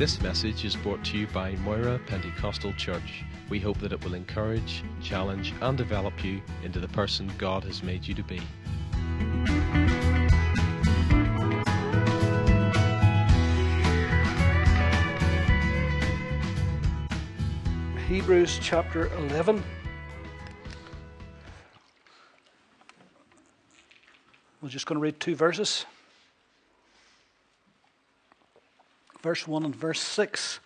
This message is brought to you by Moira Pentecostal Church. We hope that it will encourage, challenge, and develop you into the person God has made you to be. Hebrews chapter 11. We're just going to read two verses. Verse 1 and verse 6.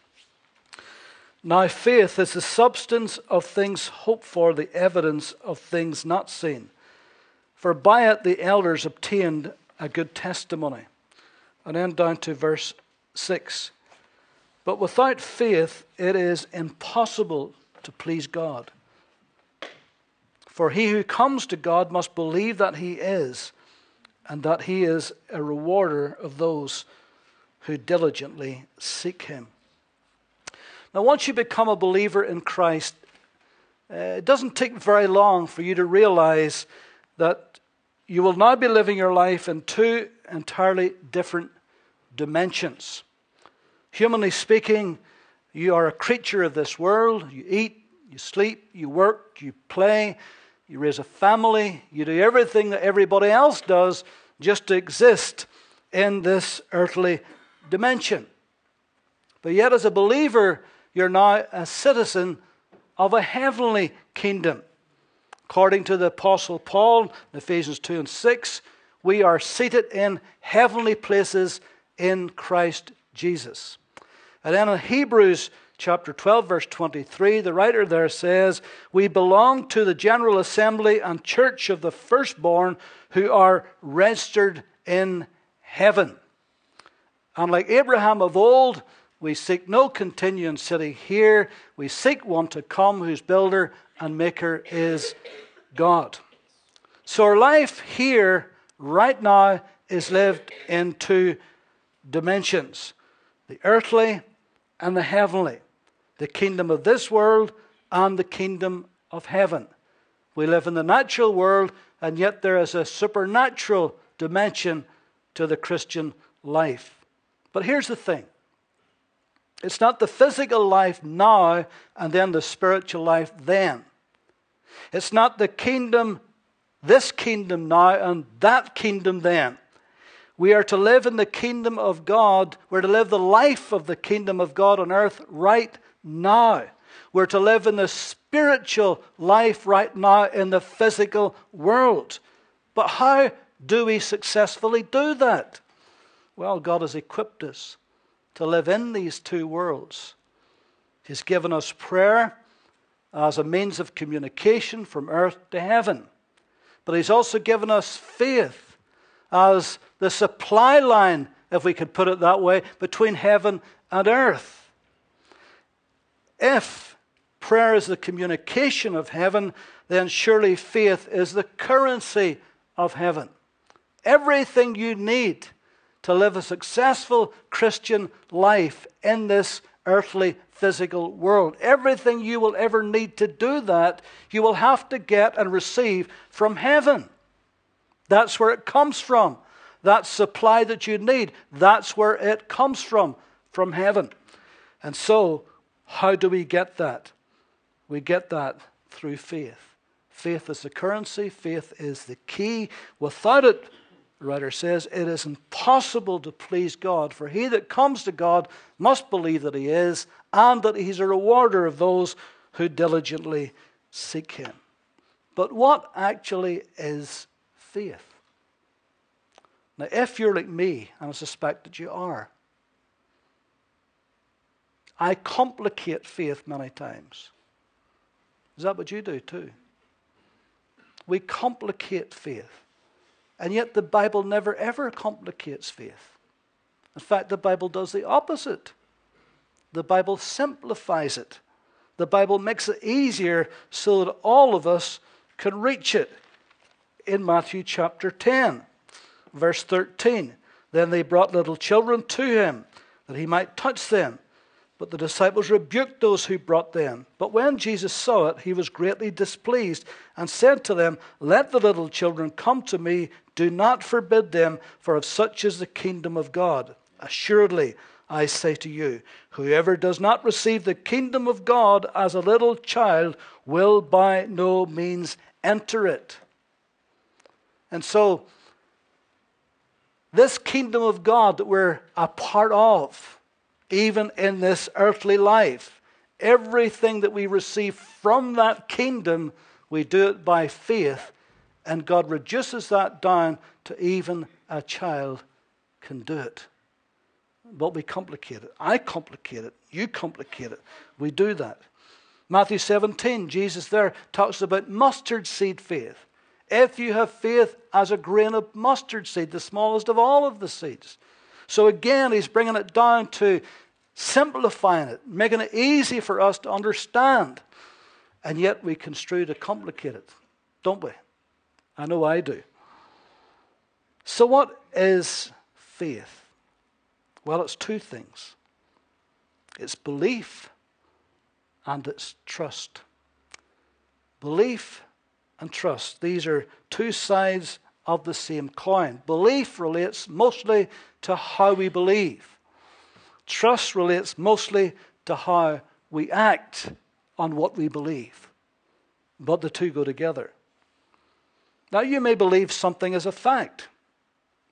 Now, faith is the substance of things hoped for, the evidence of things not seen. For by it the elders obtained a good testimony. And then down to verse 6. But without faith, it is impossible to please God. For he who comes to God must believe that he is, and that he is a rewarder of those who diligently seek him. Now, once you become a believer in Christ, uh, it doesn't take very long for you to realize that you will now be living your life in two entirely different dimensions. Humanly speaking, you are a creature of this world. You eat, you sleep, you work, you play, you raise a family, you do everything that everybody else does just to exist in this earthly dimension. But yet, as a believer, you're now a citizen of a heavenly kingdom. According to the Apostle Paul in Ephesians 2 and 6, we are seated in heavenly places in Christ Jesus. And then in Hebrews chapter 12, verse 23, the writer there says, We belong to the general assembly and church of the firstborn who are registered in heaven. And like Abraham of old, we seek no continuing city here. We seek one to come whose builder and maker is God. So our life here, right now, is lived in two dimensions the earthly and the heavenly, the kingdom of this world and the kingdom of heaven. We live in the natural world, and yet there is a supernatural dimension to the Christian life. But here's the thing it's not the physical life now and then the spiritual life then. It's not the kingdom, this kingdom now and that kingdom then. We are to live in the kingdom of God. We're to live the life of the kingdom of God on earth right now. We're to live in the spiritual life right now in the physical world. But how do we successfully do that? Well, God has equipped us to live in these two worlds. He's given us prayer as a means of communication from earth to heaven. But He's also given us faith as the supply line, if we could put it that way, between heaven and earth. If prayer is the communication of heaven, then surely faith is the currency of heaven. Everything you need to live a successful Christian life in this earthly physical world. Everything you will ever need to do that, you will have to get and receive from heaven. That's where it comes from. That supply that you need, that's where it comes from, from heaven. And so, how do we get that? We get that through faith. Faith is the currency, faith is the key. Without it, writer says, It is impossible to please God, for he that comes to God must believe that he is, and that he's a rewarder of those who diligently seek him. But what actually is faith? Now, if you're like me, and I suspect that you are, I complicate faith many times. Is that what you do too? We complicate faith. And yet the Bible never ever complicates faith. In fact, the Bible does the opposite. The Bible simplifies it. The Bible makes it easier so that all of us can reach it. In Matthew chapter 10, verse 13, then they brought little children to him that he might touch them. But the disciples rebuked those who brought them. But when Jesus saw it, he was greatly displeased and said to them, Let the little children come to me, do not forbid them, for of such is the kingdom of God. Assuredly, I say to you, whoever does not receive the kingdom of God as a little child will by no means enter it. And so, this kingdom of God that we're a part of, even in this earthly life, everything that we receive from that kingdom, we do it by faith, and God reduces that down to even a child can do it. But we complicate it. I complicate it. You complicate it. We do that. Matthew 17, Jesus there talks about mustard seed faith. If you have faith as a grain of mustard seed, the smallest of all of the seeds. So again, he's bringing it down to simplifying it, making it easy for us to understand. And yet we construe to complicate it, don't we? I know I do. So, what is faith? Well, it's two things it's belief and it's trust. Belief and trust. These are two sides of the same coin. Belief relates mostly to how we believe, trust relates mostly to how we act on what we believe. But the two go together. Now, you may believe something as a fact.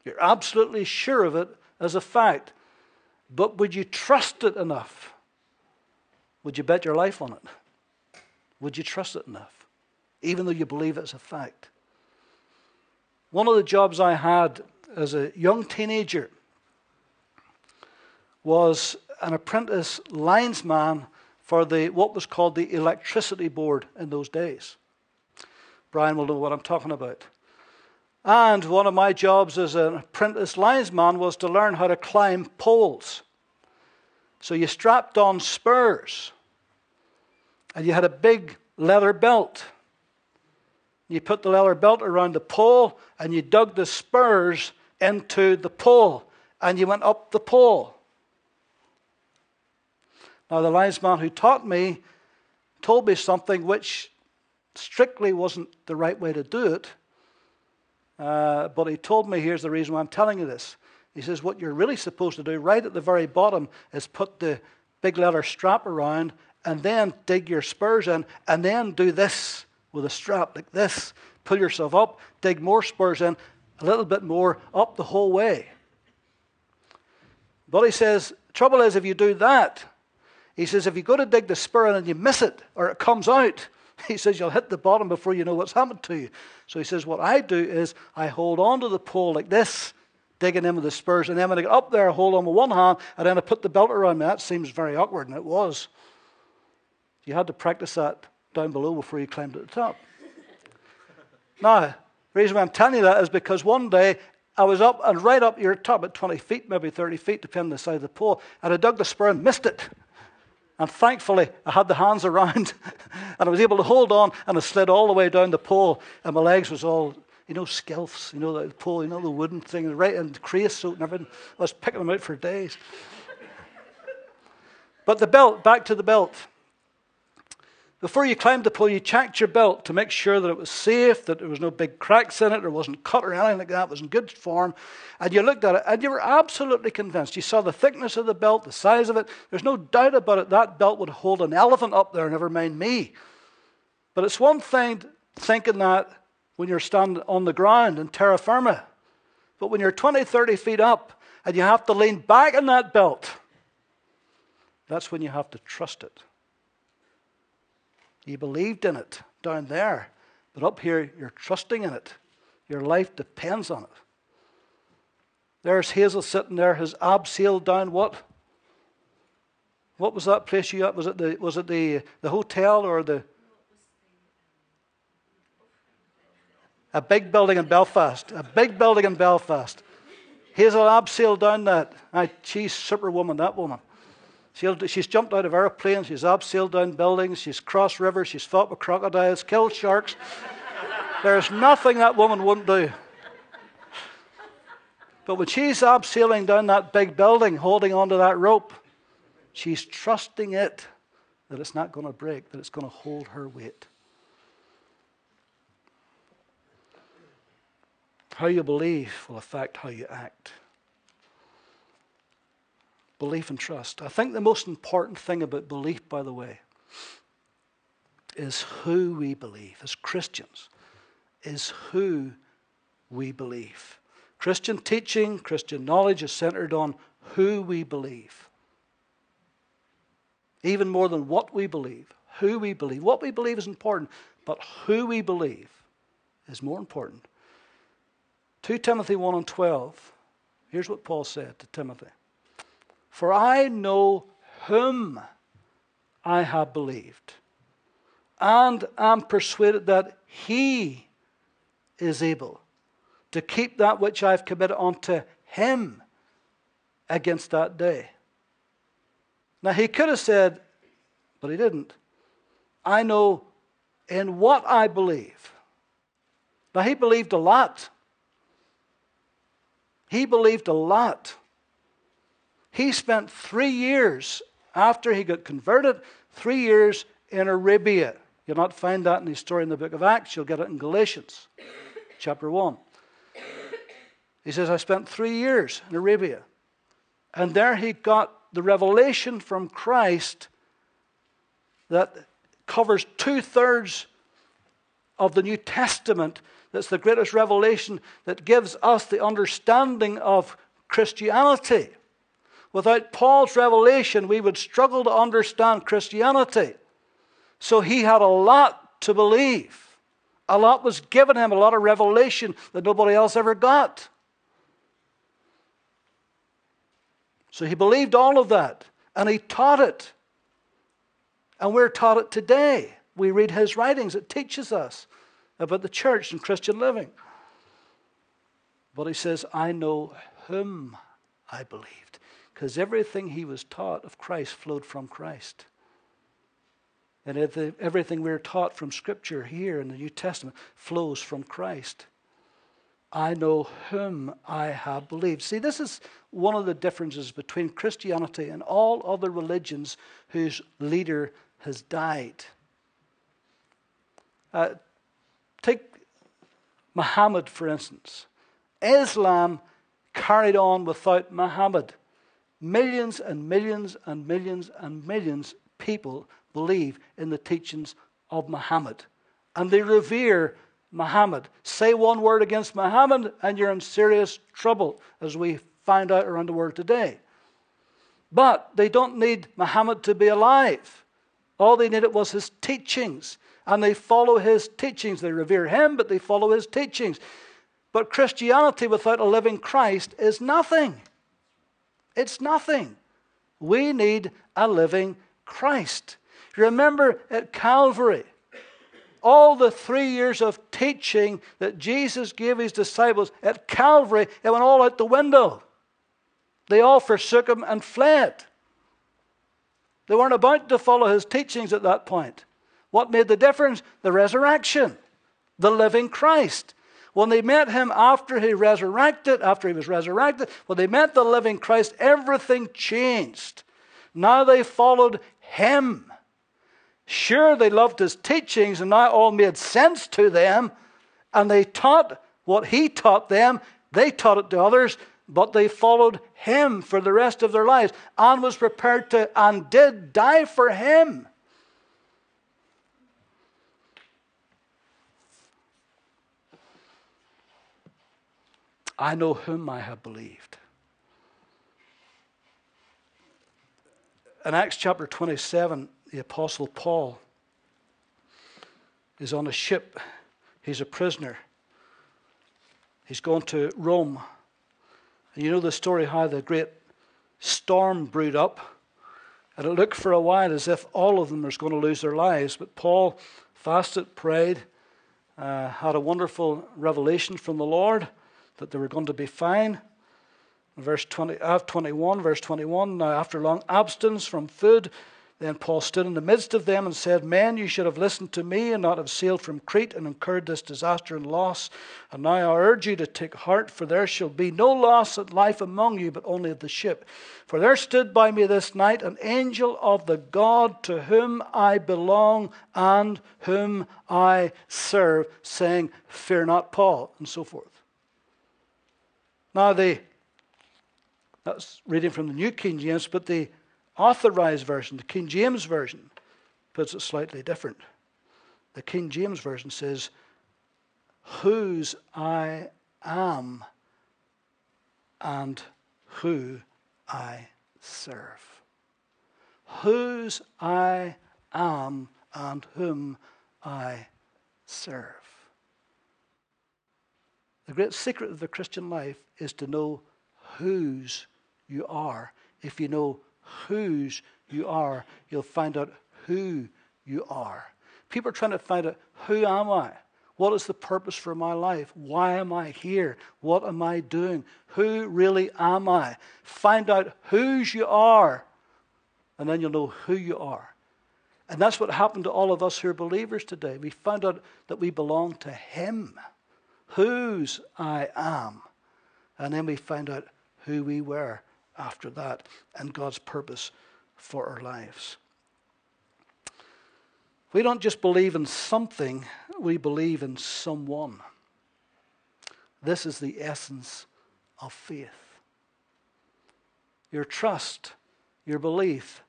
You're absolutely sure of it as a fact. But would you trust it enough? Would you bet your life on it? Would you trust it enough? Even though you believe it's a fact. One of the jobs I had as a young teenager was an apprentice linesman for the what was called the electricity board in those days. Brian will know what I'm talking about. And one of my jobs as an apprentice linesman was to learn how to climb poles. So you strapped on spurs and you had a big leather belt. You put the leather belt around the pole and you dug the spurs into the pole and you went up the pole. Now, the linesman who taught me told me something which strictly wasn't the right way to do it. Uh, but he told me here's the reason why I'm telling you this. He says, What you're really supposed to do right at the very bottom is put the big leather strap around and then dig your spurs in and then do this with a strap like this. Pull yourself up, dig more spurs in, a little bit more, up the whole way. But he says, trouble is if you do that, he says, if you go to dig the spur and you miss it or it comes out, He says, You'll hit the bottom before you know what's happened to you. So he says, What I do is I hold on to the pole like this, digging in with the spurs, and then when I get up there, I hold on with one hand, and then I put the belt around me. That seems very awkward, and it was. You had to practice that down below before you climbed to the top. now, the reason why I'm telling you that is because one day I was up and right up your top at 20 feet, maybe 30 feet, depending on the size of the pole, and I dug the spur and missed it. And thankfully, I had the hands around and I was able to hold on and I slid all the way down the pole and my legs was all, you know, skilfs, you know, the pole, you know, the wooden thing, right in creosote and everything. I was picking them out for days. but the belt, back to the belt. Before you climbed the pole, you checked your belt to make sure that it was safe, that there was no big cracks in it, or wasn't cut or anything like that, it was in good form. And you looked at it and you were absolutely convinced. You saw the thickness of the belt, the size of it. There's no doubt about it. That belt would hold an elephant up there, never mind me. But it's one thing thinking that when you're standing on the ground in terra firma. But when you're 20, 30 feet up and you have to lean back in that belt, that's when you have to trust it. You believed in it down there, but up here you're trusting in it. Your life depends on it. There's Hazel sitting there, his abseil down what? What was that place you at? Was it the was it the, the hotel or the a big building in Belfast? A big building in Belfast. Hazel abseil down that. I, she's superwoman, that woman. She's jumped out of airplanes, she's abseiled down buildings, she's crossed rivers, she's fought with crocodiles, killed sharks. There's nothing that woman wouldn't do. But when she's abseiling down that big building, holding onto that rope, she's trusting it that it's not going to break, that it's going to hold her weight. How you believe will affect how you act. Belief and trust. I think the most important thing about belief, by the way, is who we believe as Christians, is who we believe. Christian teaching, Christian knowledge is centered on who we believe. Even more than what we believe, who we believe. What we believe is important, but who we believe is more important. 2 Timothy 1 and 12. Here's what Paul said to Timothy For I know whom I have believed, and am persuaded that he is able to keep that which I've committed unto him against that day. Now, he could have said, but he didn't. I know in what I believe. Now, he believed a lot. He believed a lot. He spent three years after he got converted, three years in Arabia. You'll not find that in the story in the book of Acts. You'll get it in Galatians chapter 1. He says, I spent three years in Arabia. And there he got the revelation from Christ that covers two thirds of the New Testament. That's the greatest revelation that gives us the understanding of Christianity. Without Paul's revelation, we would struggle to understand Christianity. So he had a lot to believe. A lot was given him, a lot of revelation that nobody else ever got. So he believed all of that and he taught it. And we're taught it today. We read his writings, it teaches us about the church and Christian living. But he says, I know whom I believed. Because everything he was taught of Christ flowed from Christ. And everything we're taught from Scripture here in the New Testament flows from Christ. I know whom I have believed. See, this is one of the differences between Christianity and all other religions whose leader has died. Uh, take Muhammad, for instance. Islam carried on without Muhammad. Millions and millions and millions and millions people believe in the teachings of Muhammad. And they revere Muhammad. Say one word against Muhammad, and you're in serious trouble, as we find out around the world today. But they don't need Muhammad to be alive. All they needed was his teachings, and they follow his teachings. They revere him, but they follow his teachings. But Christianity without a living Christ is nothing. It's nothing. We need a living Christ. Remember at Calvary, all the three years of teaching that Jesus gave his disciples at Calvary, it went all out the window. They all forsook him and fled. They weren't about to follow his teachings at that point. What made the difference? The resurrection, the living Christ. When they met him after he resurrected, after he was resurrected, when they met the living Christ, everything changed. Now they followed him. Sure, they loved his teachings, and now it all made sense to them, and they taught what he taught them. They taught it to others, but they followed him for the rest of their lives and was prepared to and did die for him. I know whom I have believed. In Acts chapter 27, the Apostle Paul is on a ship. He's a prisoner. He's going to Rome. And you know the story how the great storm brewed up. And it looked for a while as if all of them was going to lose their lives. But Paul fasted, prayed, uh, had a wonderful revelation from the Lord that they were going to be fine. Verse 20, uh, 21, verse 21. Now, after long abstinence from food, then Paul stood in the midst of them and said, Men, you should have listened to me and not have sailed from Crete and incurred this disaster and loss. And now I urge you to take heart, for there shall be no loss of life among you, but only of the ship. For there stood by me this night an angel of the God to whom I belong and whom I serve, saying, Fear not, Paul, and so forth. Now, the That's reading from the New King James, but the authorized version, the King James Version, puts it slightly different. The King James Version says, Whose I am and who I serve. Whose I am and whom I serve. The great secret of the Christian life is to know whose you are. If you know whose you are, you'll find out who you are. People are trying to find out who am I? What is the purpose for my life? Why am I here? What am I doing? Who really am I? Find out whose you are, and then you'll know who you are. And that's what happened to all of us who are believers today. We found out that we belong to Him, whose I am. And then we find out who we were after that and God's purpose for our lives. We don't just believe in something, we believe in someone. This is the essence of faith. Your trust, your belief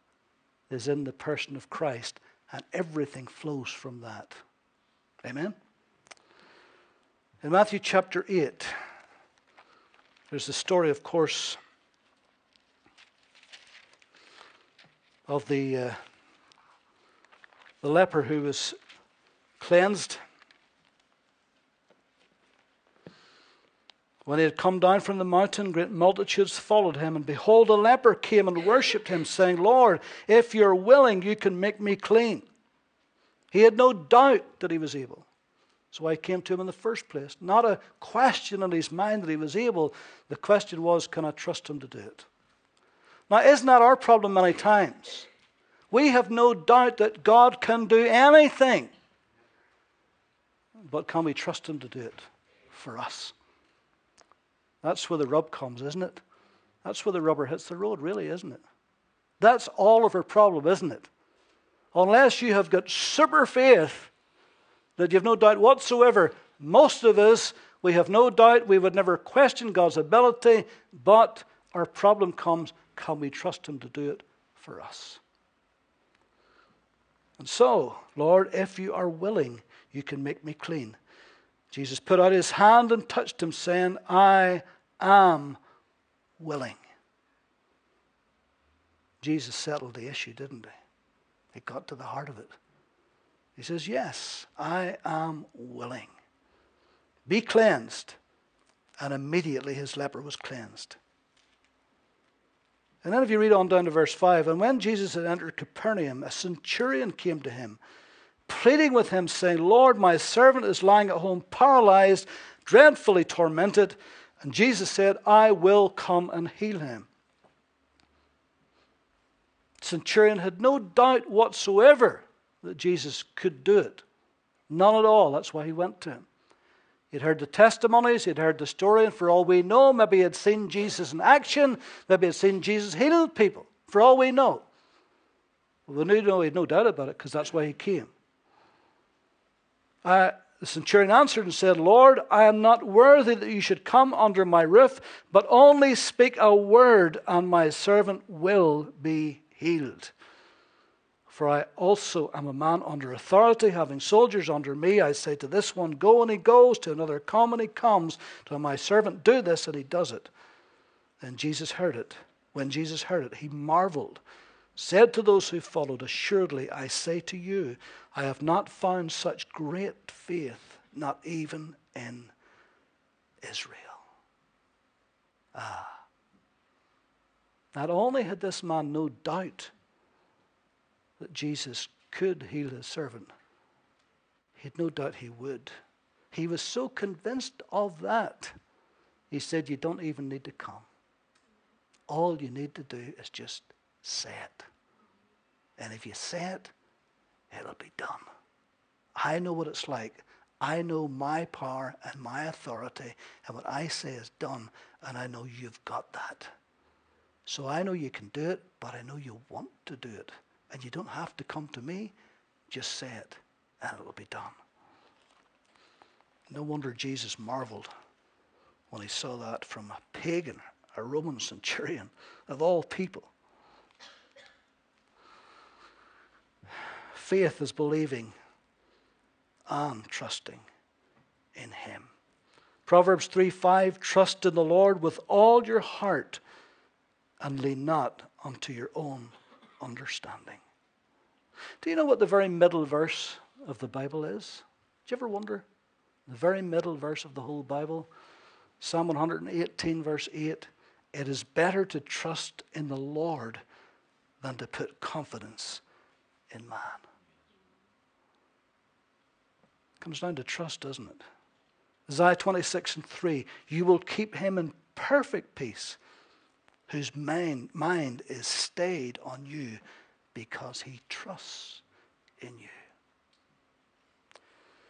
is in the person of Christ, and everything flows from that. Amen? In Matthew chapter 8, there's the story, of course, of the, uh, the leper who was cleansed. When he had come down from the mountain, great multitudes followed him, and behold, a leper came and worshipped him, saying, Lord, if you're willing, you can make me clean. He had no doubt that he was able. So I came to him in the first place. Not a question in his mind that he was able. The question was, can I trust him to do it? Now, isn't that our problem many times? We have no doubt that God can do anything. But can we trust him to do it for us? That's where the rub comes, isn't it? That's where the rubber hits the road, really, isn't it? That's all of our problem, isn't it? Unless you have got super faith that you have no doubt whatsoever. Most of us, we have no doubt, we would never question God's ability, but our problem comes can we trust Him to do it for us? And so, Lord, if you are willing, you can make me clean. Jesus put out his hand and touched him, saying, I am willing. Jesus settled the issue, didn't he? He got to the heart of it. He says, Yes, I am willing. Be cleansed. And immediately his leper was cleansed. And then if you read on down to verse 5, and when Jesus had entered Capernaum, a centurion came to him, pleading with him, saying, Lord, my servant is lying at home paralyzed, dreadfully tormented. And Jesus said, I will come and heal him. Centurion had no doubt whatsoever that Jesus could do it. None at all. That's why he went to him. He'd heard the testimonies, he'd heard the story, and for all we know, maybe he had seen Jesus in action, maybe he'd seen Jesus heal people, for all we know. Well, we know he had no doubt about it because that's why he came. Uh, the centurion answered and said, Lord, I am not worthy that you should come under my roof, but only speak a word, and my servant will be healed. For I also am a man under authority, having soldiers under me. I say to this one, Go, and he goes, to another, Come, and he comes, to my servant, Do this, and he does it. Then Jesus heard it. When Jesus heard it, he marveled, said to those who followed, Assuredly, I say to you, I have not found such great faith, not even in Israel. Ah. Not only had this man no doubt that Jesus could heal his servant, he had no doubt he would. He was so convinced of that, he said, You don't even need to come. All you need to do is just say it. And if you say it, it'll be done. I know what it's like. I know my power and my authority, and what I say is done, and I know you've got that. So I know you can do it, but I know you want to do it. And you don't have to come to me, just say it, and it will be done. No wonder Jesus marveled when he saw that from a pagan, a Roman centurion of all people. Faith is believing and trusting in Him. Proverbs 3 5 Trust in the Lord with all your heart and lean not unto your own understanding. Do you know what the very middle verse of the Bible is? Do you ever wonder? The very middle verse of the whole Bible, Psalm 118, verse 8 It is better to trust in the Lord than to put confidence in man. Comes down to trust, doesn't it? Isaiah 26 and 3 You will keep him in perfect peace, whose mind, mind is stayed on you because he trusts in you.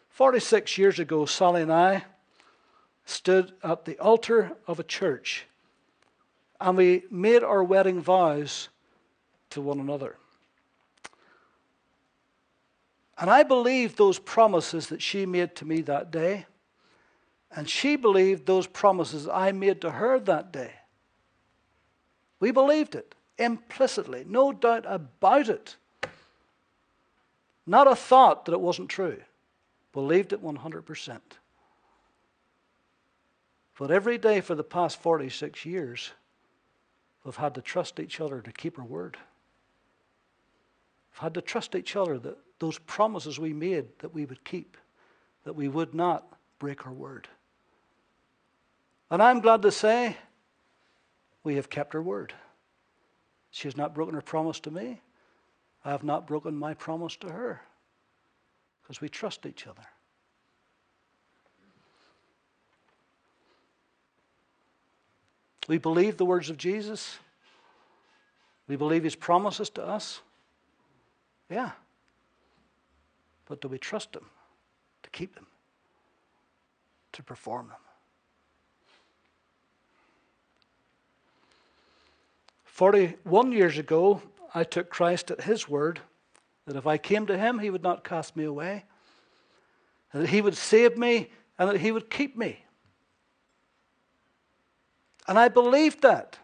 46 years ago, Sally and I stood at the altar of a church and we made our wedding vows to one another. And I believed those promises that she made to me that day, and she believed those promises I made to her that day. We believed it implicitly, no doubt about it. Not a thought that it wasn't true. Believed it 100%. But every day for the past 46 years, we've had to trust each other to keep our word. We've had to trust each other that those promises we made that we would keep, that we would not break our word. And I'm glad to say we have kept our word. She has not broken her promise to me. I have not broken my promise to her because we trust each other. We believe the words of Jesus. We believe his promises to us. Yeah. But do we trust him to keep them, to perform them? 41 years ago, I took Christ at his word that if I came to him, he would not cast me away, that he would save me, and that he would keep me. And I believed that.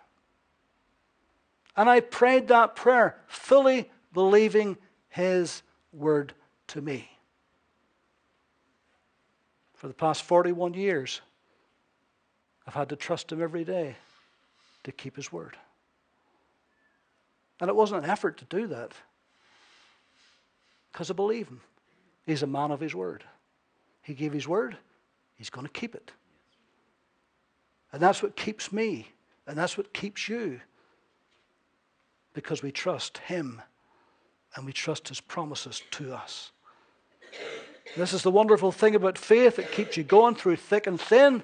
And I prayed that prayer, fully believing his word to me. For the past 41 years, I've had to trust him every day to keep his word. And it wasn't an effort to do that because I believe him. He's a man of his word. He gave his word, he's going to keep it. And that's what keeps me, and that's what keeps you because we trust him and we trust his promises to us. This is the wonderful thing about faith. It keeps you going through thick and thin.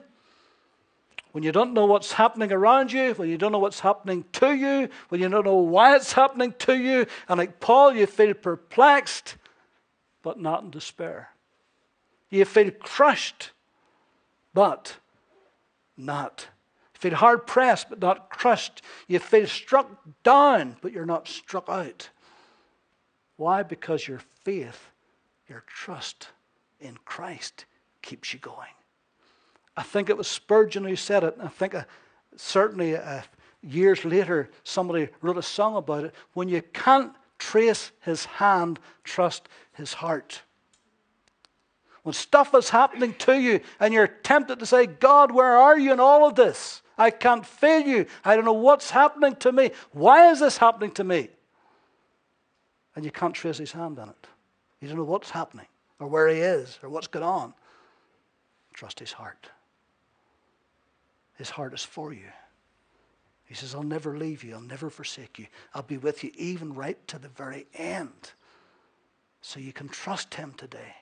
When you don't know what's happening around you, when you don't know what's happening to you, when you don't know why it's happening to you, and like Paul, you feel perplexed, but not in despair. You feel crushed, but not. You feel hard pressed, but not crushed. You feel struck down, but you're not struck out. Why? Because your faith, your trust in Christ keeps you going. I think it was Spurgeon who said it. I think uh, certainly uh, years later somebody wrote a song about it. When you can't trace his hand, trust his heart. When stuff is happening to you and you're tempted to say, God, where are you in all of this? I can't feel you. I don't know what's happening to me. Why is this happening to me? And you can't trace his hand in it. You don't know what's happening or where he is or what's going on. Trust his heart. His heart is for you. He says, I'll never leave you. I'll never forsake you. I'll be with you even right to the very end. So you can trust him today.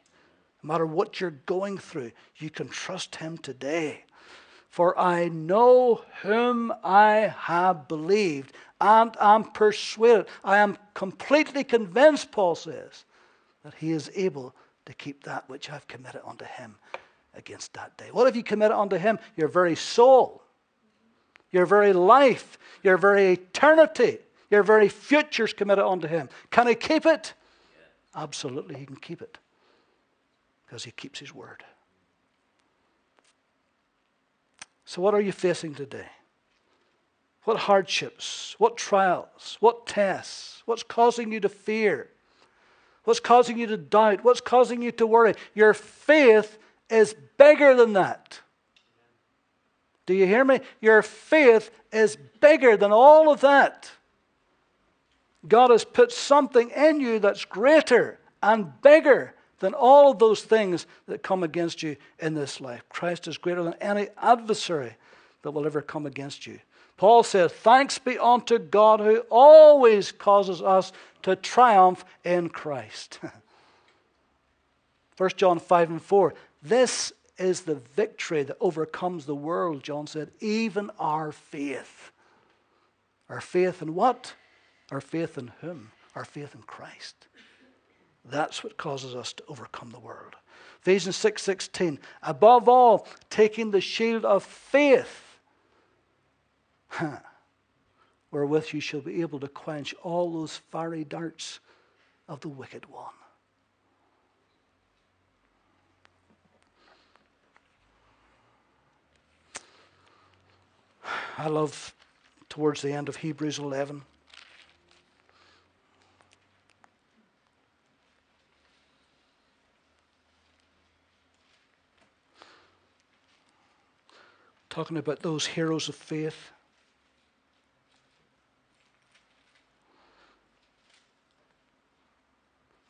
No matter what you're going through, you can trust him today. For I know whom I have believed and am persuaded. I am completely convinced, Paul says, that he is able to keep that which I've committed unto him against that day. What have you committed unto him? Your very soul, your very life, your very eternity, your very future is committed unto him. Can he keep it? Absolutely, he can keep it because he keeps his word. So, what are you facing today? what hardships, what trials, what tests, what's causing you to fear, what's causing you to doubt, what's causing you to worry. Your faith is bigger than that. Do you hear me? Your faith is bigger than all of that. God has put something in you that's greater and bigger than all of those things that come against you in this life. Christ is greater than any adversary that will ever come against you. Paul said, Thanks be unto God who always causes us to triumph in Christ. 1 John 5 and 4. This is the victory that overcomes the world, John said, even our faith. Our faith in what? Our faith in whom? Our faith in Christ. That's what causes us to overcome the world. Ephesians 6:16, 6, above all, taking the shield of faith, wherewith you shall be able to quench all those fiery darts of the wicked one. I love towards the end of Hebrews 11. Talking about those heroes of faith.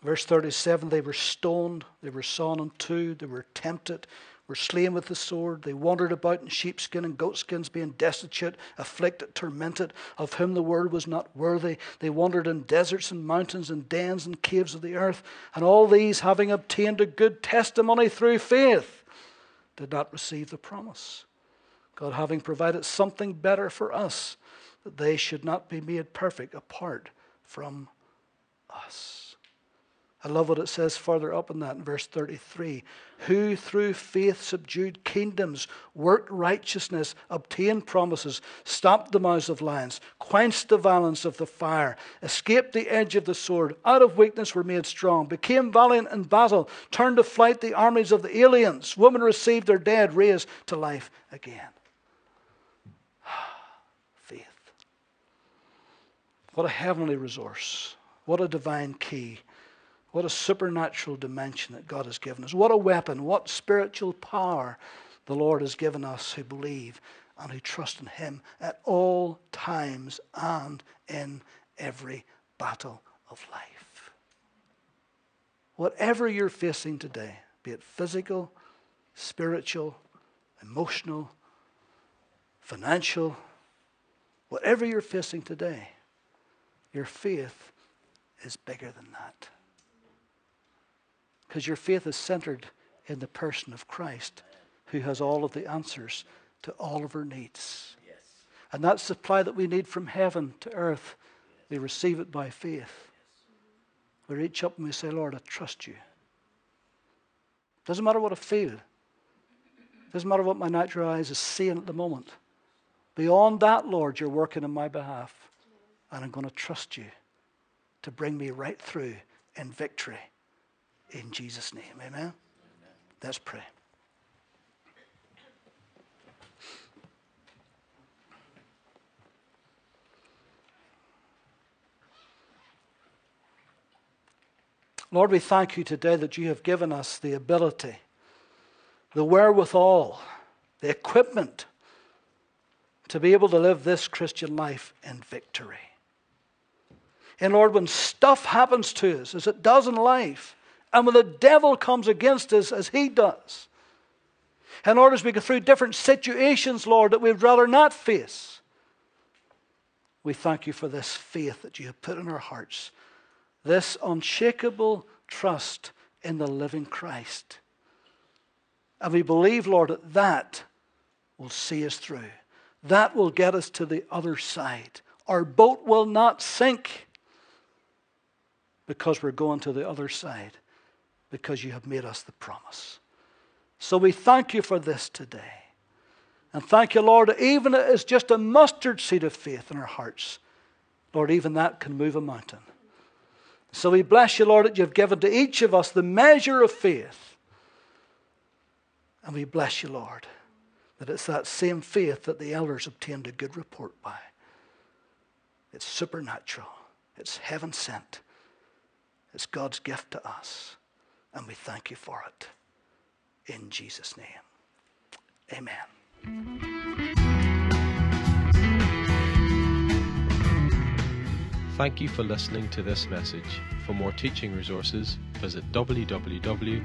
Verse 37 they were stoned, they were sawn in two, they were tempted, were slain with the sword. They wandered about in sheepskin and goatskins, being destitute, afflicted, tormented, of whom the world was not worthy. They wandered in deserts and mountains and dens and caves of the earth. And all these, having obtained a good testimony through faith, did not receive the promise. God having provided something better for us, that they should not be made perfect apart from us. I love what it says further up in that in verse 33 who through faith subdued kingdoms, worked righteousness, obtained promises, stopped the mouths of lions, quenched the violence of the fire, escaped the edge of the sword, out of weakness were made strong, became valiant in battle, turned to flight the armies of the aliens. Women received their dead raised to life again. faith. What a heavenly resource. What a divine key what a supernatural dimension that God has given us. What a weapon, what spiritual power the Lord has given us who believe and who trust in Him at all times and in every battle of life. Whatever you're facing today, be it physical, spiritual, emotional, financial, whatever you're facing today, your faith is bigger than that. Because your faith is centered in the person of Christ, who has all of the answers to all of our needs. Yes. And that supply that we need from heaven to earth, we receive it by faith. We reach up and we say, Lord, I trust you. Doesn't matter what I feel. Doesn't matter what my natural eyes is seeing at the moment. Beyond that, Lord, you're working on my behalf. And I'm going to trust you to bring me right through in victory in Jesus' name. Amen? Amen. Let's pray. Lord, we thank you today that you have given us the ability, the wherewithal, the equipment to be able to live this Christian life in victory. And Lord, when stuff happens to us, as it does in life, and when the devil comes against us as he does, in order as we go through different situations, Lord, that we'd rather not face, we thank you for this faith that you have put in our hearts, this unshakable trust in the living Christ. And we believe, Lord, that that will see us through. That will get us to the other side. Our boat will not sink because we're going to the other side because you have made us the promise. So we thank you for this today. And thank you, Lord, even is just a mustard seed of faith in our hearts. Lord, even that can move a mountain. So we bless you, Lord, that you've given to each of us the measure of faith. And we bless you, Lord, that it's that same faith that the elders obtained a good report by. It's supernatural. It's heaven sent. It's God's gift to us. And we thank you for it. In Jesus' name. Amen. Thank you for listening to this message. For more teaching resources, visit www.mpc.org.uk.